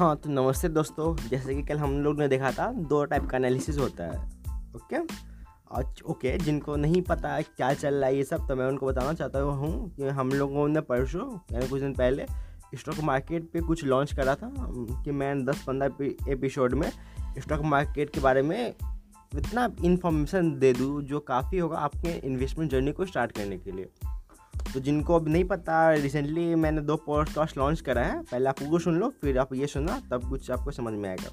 हाँ तो नमस्ते दोस्तों। जैसे कि कल हम लोग ने देखा था, दो टाइप का एनालिसिस होता है, ओके? अच्छा ओके, जिनको नहीं पता है क्या चल रहा है ये सब तो मैं उनको बताना चाहता हूँ कि हम लोगों ने परसों, यानी कुछ दिन पहले स्टॉक मार्केट पे कुछ लॉन्च करा था कि मैं दस पंद्रह एपिसोड में स्टॉक मार्केट के बारे में इतना इन्फॉर्मेशन दे दूँ, जो काफ़ी होगा आपके इन्वेस्टमेंट जर्नी को स्टार्ट करने के लिए। तो जिनको अब नहीं पता रिसेंटली मैंने दो पॉडकास्ट लॉन्च करा है। पहले आप वो सुन लो, फिर आप ये सुनना, तब कुछ आपको समझ में आएगा।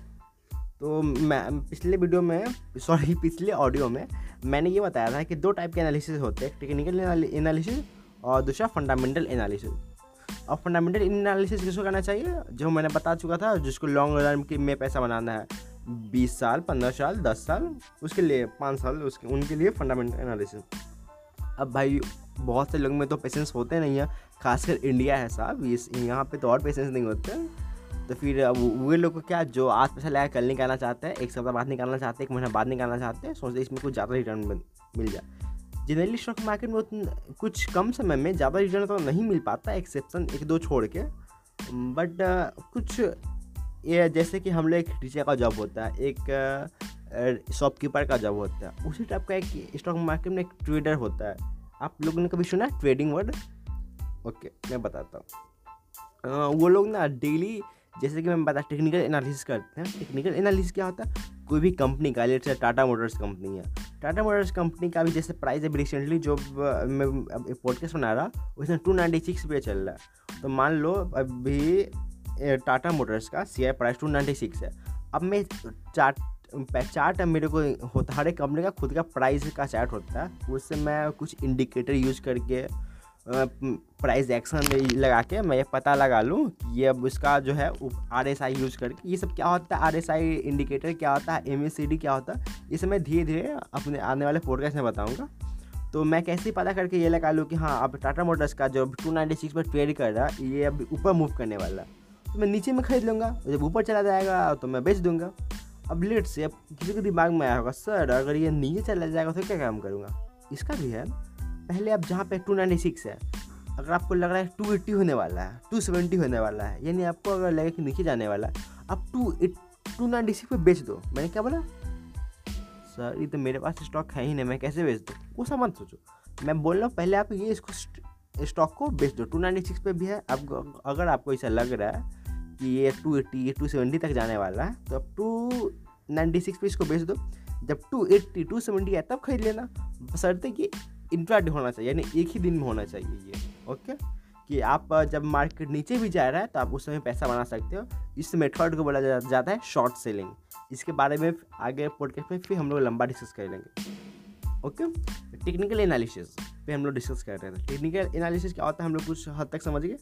तो मैं, पिछले वीडियो में सॉरी पिछले ऑडियो में मैंने ये बताया था कि दो टाइप के एनालिसिस होते हैं टेक्निकल एनालिसिस और दूसरा फंडामेंटल एनालिसिस और फंडामेंटल एनालिसिस किसको करना चाहिए? जो मैंने बता चुका था, जिसको लॉन्ग रन की में पैसा बनाना है। बीस साल, पंद्रह साल, दस साल, उसके लिए, पाँच साल, उसके, उनके लिए फंडामेंटल एनालिसिस अब भाई बहुत से लोग में तो पेशेंस होते नहीं हैं, खासकर इंडिया है साहब इस यहाँ पे तो और पेशेंस नहीं होते। तो फिर वे लोग को क्या, जो आज पैसा लगा कल निकालना चाहते हैं, एक सप्ताह बाद निकालना चाहते हैं, एक महीना बाद निकालना चाहते हैं, सोचते इसमें कुछ ज़्यादा रिटर्न मिल जाए। जनरली स्टॉक मार्केट में कुछ कम समय में ज़्यादा रिटर्न तो नहीं मिल पाता एक्सेप्शन एक दो छोड़ के। बट कुछ, ये जैसे कि हम लोग एक टीचर का जॉब होता है, एक शॉपकीपर का जॉब होता है, उसी टाइप का एक स्टॉक मार्केट में एक ट्रेडर होता है। आप लोगों ने कभी सुना है ट्रेडिंग वर्ड ओके मैं बताता हूँ। वो लोग ना डेली जैसे कि मैं बता टेक्निकल एनालिसिस करते हैं। टेक्निकल एनालिसिस क्या होता है? कोई भी कंपनी का जैसे टाटा मोटर्स कंपनी है। टाटा मोटर्स कंपनी का भी जैसे प्राइस अभी रिसेंटली जो मैं पॉडकास्ट बना रहा, उसमें टू नाइन्टी सिक्स पे चल रहा है। तो मान लो, अभी टाटा मोटर्स का share price two ninety six है। अब मैं चार्ट मेरे को होता, हर एक कंपनी का खुद का प्राइस का चार्ट होता है, उससे मैं कुछ इंडिकेटर यूज़ करके प्राइस एक्शन लगा के मैं ये पता लगा लूँ कि ये अब उसका जो है आर एस आई यूज़ करके, ये सब क्या होता है? आर एस आई इंडिकेटर क्या होता है? एम एस सी डी क्या होता है? ये सब मैं धीरे धीरे अपने आने वाले पॉडकास्ट में बताऊँगा। तो मैं कैसे पता करके ये लगा लूँ कि हाँ अब टाटा मोटर्स का जो टू नाइन्टी सिक्स पर ट्रेड कर रहा है, ये अब ऊपर मूव करने वाला है। तो मैं नीचे में खरीद लूँगा, जब ऊपर चला जाएगा तो मैं बेच दूँगा। अब लेट से अब किसी के दिमाग में आया होगा, सर, अगर ये नीचे चला जाएगा तो क्या काम करूँगा? इसका भी है, पहले अब जहाँ पे टू नाइन्टी सिक्स है, अगर आपको लग रहा है टू एट्टी होने वाला है टू सेवेंटी होने वाला है, यानी आपको अगर लगे कि नीचे जाने वाला है अब two eight two ninety six पर बेच दो। मैंने क्या बोला? सर, ये तो मेरे पास स्टॉक है ही नहीं, मैं कैसे बेच दूँ? वो सामान सोचो। मैं बोल रहा हूँ, पहले आप ये इसको स्टॉक को बेच दो। टू नाइन्टी सिक्स पर भी है, अब अगर आपको ऐसा लग रहा है कि ये टू एट्टी ये टू सेवेंटी तक जाने वाला है। तो अब टू नाइन्टी सिक्स पे इसको बेच दो। जब टू एट्टी टू सेवेंटी आए, तब खरीद लेना। बस बसरते कि इंट्राडे होना चाहिए, यानी एक ही दिन में होना चाहिए ये ओके कि आप जब मार्केट नीचे भी जा रहा है तो आप उस समय पैसा बना सकते हो। इस मेथड को बोला जाता है शॉर्ट सेलिंग इसके बारे में आगे पॉडकास्ट में फिर हम लोग लंबा डिस्कस कर लेंगे ओके टेक्निकल एनालिसिस पे हम लोग डिस्कस कर रहे थे टेक्निकल एनालिसिस क्या होता है, हम लोग कुछ हद तक समझ गए?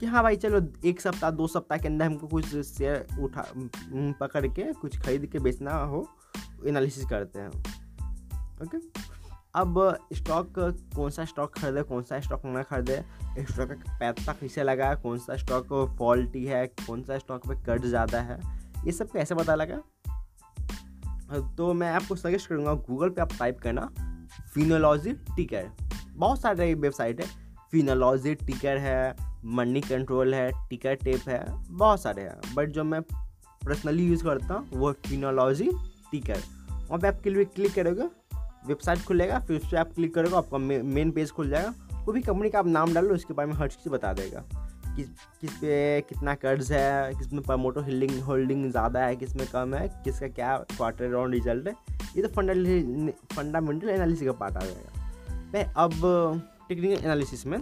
कि हाँ भाई, चलो एक सप्ताह, दो सप्ताह के अंदर हमको कुछ शेयर उठा पकड़ के कुछ खरीद के बेचना हो एनालिसिस करते हैं ओके अब स्टॉक कौन सा स्टॉक खरीदे, कौन सा स्टॉक ना खरीदे? स्टॉक का पैसा कैसे लगा, कौन सा स्टॉक फॉल्टी है, कौन सा स्टॉक पे कर्ज ज़्यादा है, ये सब कैसे पता लगा? तो मैं आपको सजेस्ट करूँगा गूगल पे आप टाइप करना फिनोलॉजी टिकर बहुत सारे वेबसाइट है फिनोलॉजी टिकर है मनी कंट्रोल है टिकर टेप है, बहुत सारे हैं। बट जो मैं पर्सनली यूज़ करता हूँ, वो फिनोलॉजी टिकर वहाँ पे आप क्लिक क्लिक करोगे वेबसाइट खुलेगा, फिर उस पर आप क्लिक करोगे, आपका मेन पेज खुल जाएगा। कोई भी कंपनी का आप नाम डालो, उसके बारे में हर चीज़ बता देगा। किस किस पे कितना कर्ज है किसमें प्रमोटर होल्डिंग होल्डिंग ज़्यादा है किसमें कम है, किसका क्या क्वार्टर राउंड रिज़ल्ट है, ये तो फंडामेंटल एनालिसिस का पार्ट आ जाएगा। मैं अब टेक्निकल एनालिसिस में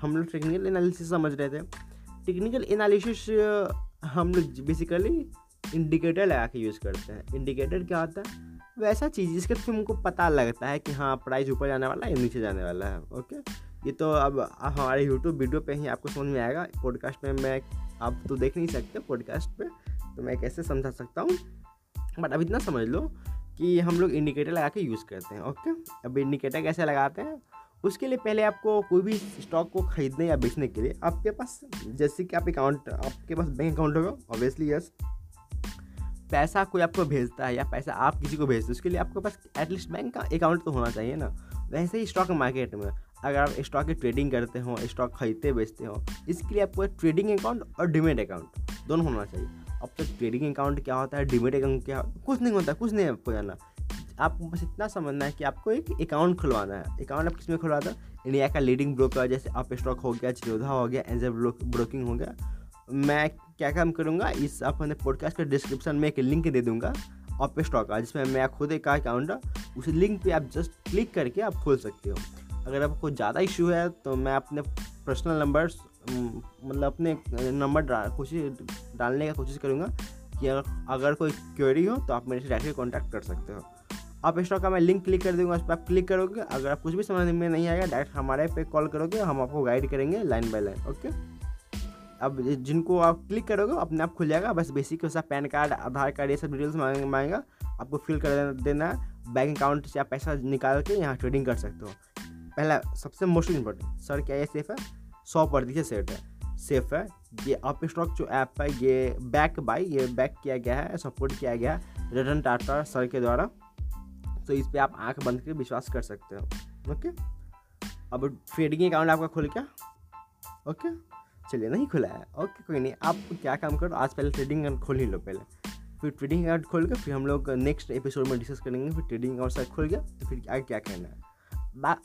हम लोग टेक्निकल एनालिसिस समझ रहे थे। टेक्निकल एनालिसिस हम लोग बेसिकली इंडिकेटर लगा के यूज़ करते हैं। इंडिकेटर क्या होता है? वैसा चीज़ जिसके थ्रू हमको पता लगता है कि हाँ प्राइस ऊपर जाने वाला है नीचे जाने वाला है ओके ये तो अब हमारे यूट्यूब वीडियो पे ही आपको समझ में आएगा। पॉडकास्ट में मैं, आप तो देख नहीं सकते पॉडकास्ट पे तो मैं कैसे समझा सकता हूँ? बट अब इतना समझ लो कि हम लोग इंडिकेटर लगा के यूज़ करते हैं ओके अब इंडिकेटर कैसे लगाते हैं? उसके लिए पहले आपको कोई भी स्टॉक को खरीदने या बेचने के लिए आपके पास, जैसे कि आप अकाउंट आपके पास बैंक अकाउंट होगा ऑब्वियसली यस पैसा कोई आपको भेजता है या पैसा आप किसी को भेजते हो, उसके लिए आपके पास एटलीस्ट बैंक का अकाउंट तो होना चाहिए ना। वैसे ही स्टॉक मार्केट में अगर आप स्टॉक की ट्रेडिंग करते हो स्टॉक खरीदते, बेचते हो, इसके लिए आपको ट्रेडिंग अकाउंट और डिमेट अकाउंट दोनों होना चाहिए। अब तो ट्रेडिंग अकाउंट क्या होता है डिमेट अकाउंट क्या, कुछ नहीं होता, कुछ नहीं आपको जाना आपको बस इतना समझना है कि आपको एक अकाउंट खुलवाना है। अकाउंट आप किसमें है? इंडिया का लीडिंग ब्रोकर जैसे आप स्टॉक हो गया चिरोधा हो गया एंजल ब्रोकिंग हो गया। मैं क्या काम करूँगा? इस अपने पॉडकास्ट के डिस्क्रिप्शन में एक लिंक दे दूँगा ऑप स्टॉक का, जिसमें मैं खुद एक अकाउंट उस लिंक पे आप जस्ट क्लिक करके आप खोल सकते हो। अगर आपको ज़्यादा इशू है तो मैं अपने पर्सनल नंबर मतलब अपने नंबर कोशिश, डालने का कोशिश करूँगा कि अगर कोई क्वेरी हो तो आप मेरे से डायरेक्टली कॉन्टैक्ट कर सकते हो। आप स्टॉक का मैं लिंक क्लिक कर दूँगा, उस पर आप क्लिक करोगे। अगर आप कुछ भी समझ में नहीं आएगा डायरेक्ट हमारे पे कॉल करोगे, हम आपको गाइड करेंगे लाइन बाय लाइन ओके अब जिनको आप क्लिक करोगे, अपने आप खुल जाएगा। बस बेसिक वैसा पैन कार्ड आधार कार्ड ये सब डिटेल्स मांगेगा। आपको फिल कर देना है। बैंक अकाउंट से आप पैसा निकाल के यहाँ ट्रेडिंग कर सकते हो। पहला, सबसे मोस्ट इम्पोर्टेंट सर क्या ये सेफ़ है? सौ प्रतिशत सेफ़ है। सेफ़ है। ये अप स्टॉक जो ऐप है, ये बैक बाई ये बैक किया गया है सपोर्ट किया गया है। रतन टाटा सर के द्वारा। तो इस पर आप आँख बंद कर विश्वास कर सकते हो। ओके। अब ट्रेडिंग अकाउंट आपका खुल गया? ओके। चलिए नहीं खुला है। ओके कोई नहीं। आप क्या काम करो आज पहले ट्रेडिंग अकाउंट खोल ही लो पहले। फिर ट्रेडिंग अकाउंट खोल के फिर हम लोग नेक्स्ट एपिसोड में डिस्कस करेंगे फिर ट्रेडिंग अकाउंट शायद खुल गया तो फिर आगे क्या करना है।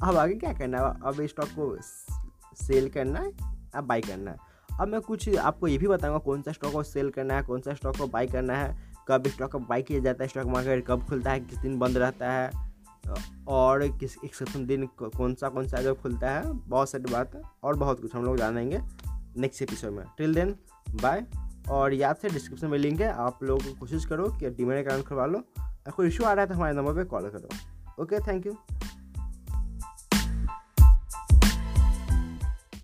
अब आगे क्या करना है? अब स्टॉक को सेल करना है अब बाई करना है? अब मैं कुछ आपको ये भी बताऊँगा कौन सा स्टॉक को सेल करना है कौन सा स्टॉक को बाई करना है कब स्टॉक का बाई किया जाता है स्टॉक मार्केट कब खुलता है, किस दिन बंद रहता है, और किस एक्सेप्शन दिन कौन सा कौन सा जो खुलता है, बहुत सारी बात और बहुत कुछ हम लोग जानेंगे नेक्स्ट एपिसोड में। टिल देन बाय और याद से डिस्क्रिप्शन में लिंक है, आप लोग कोशिश करो कि डीमेट अकाउंट करवा लो अगर कोई इशू आ रहा है तो हमारे नंबर पर कॉल करो। Okay thank you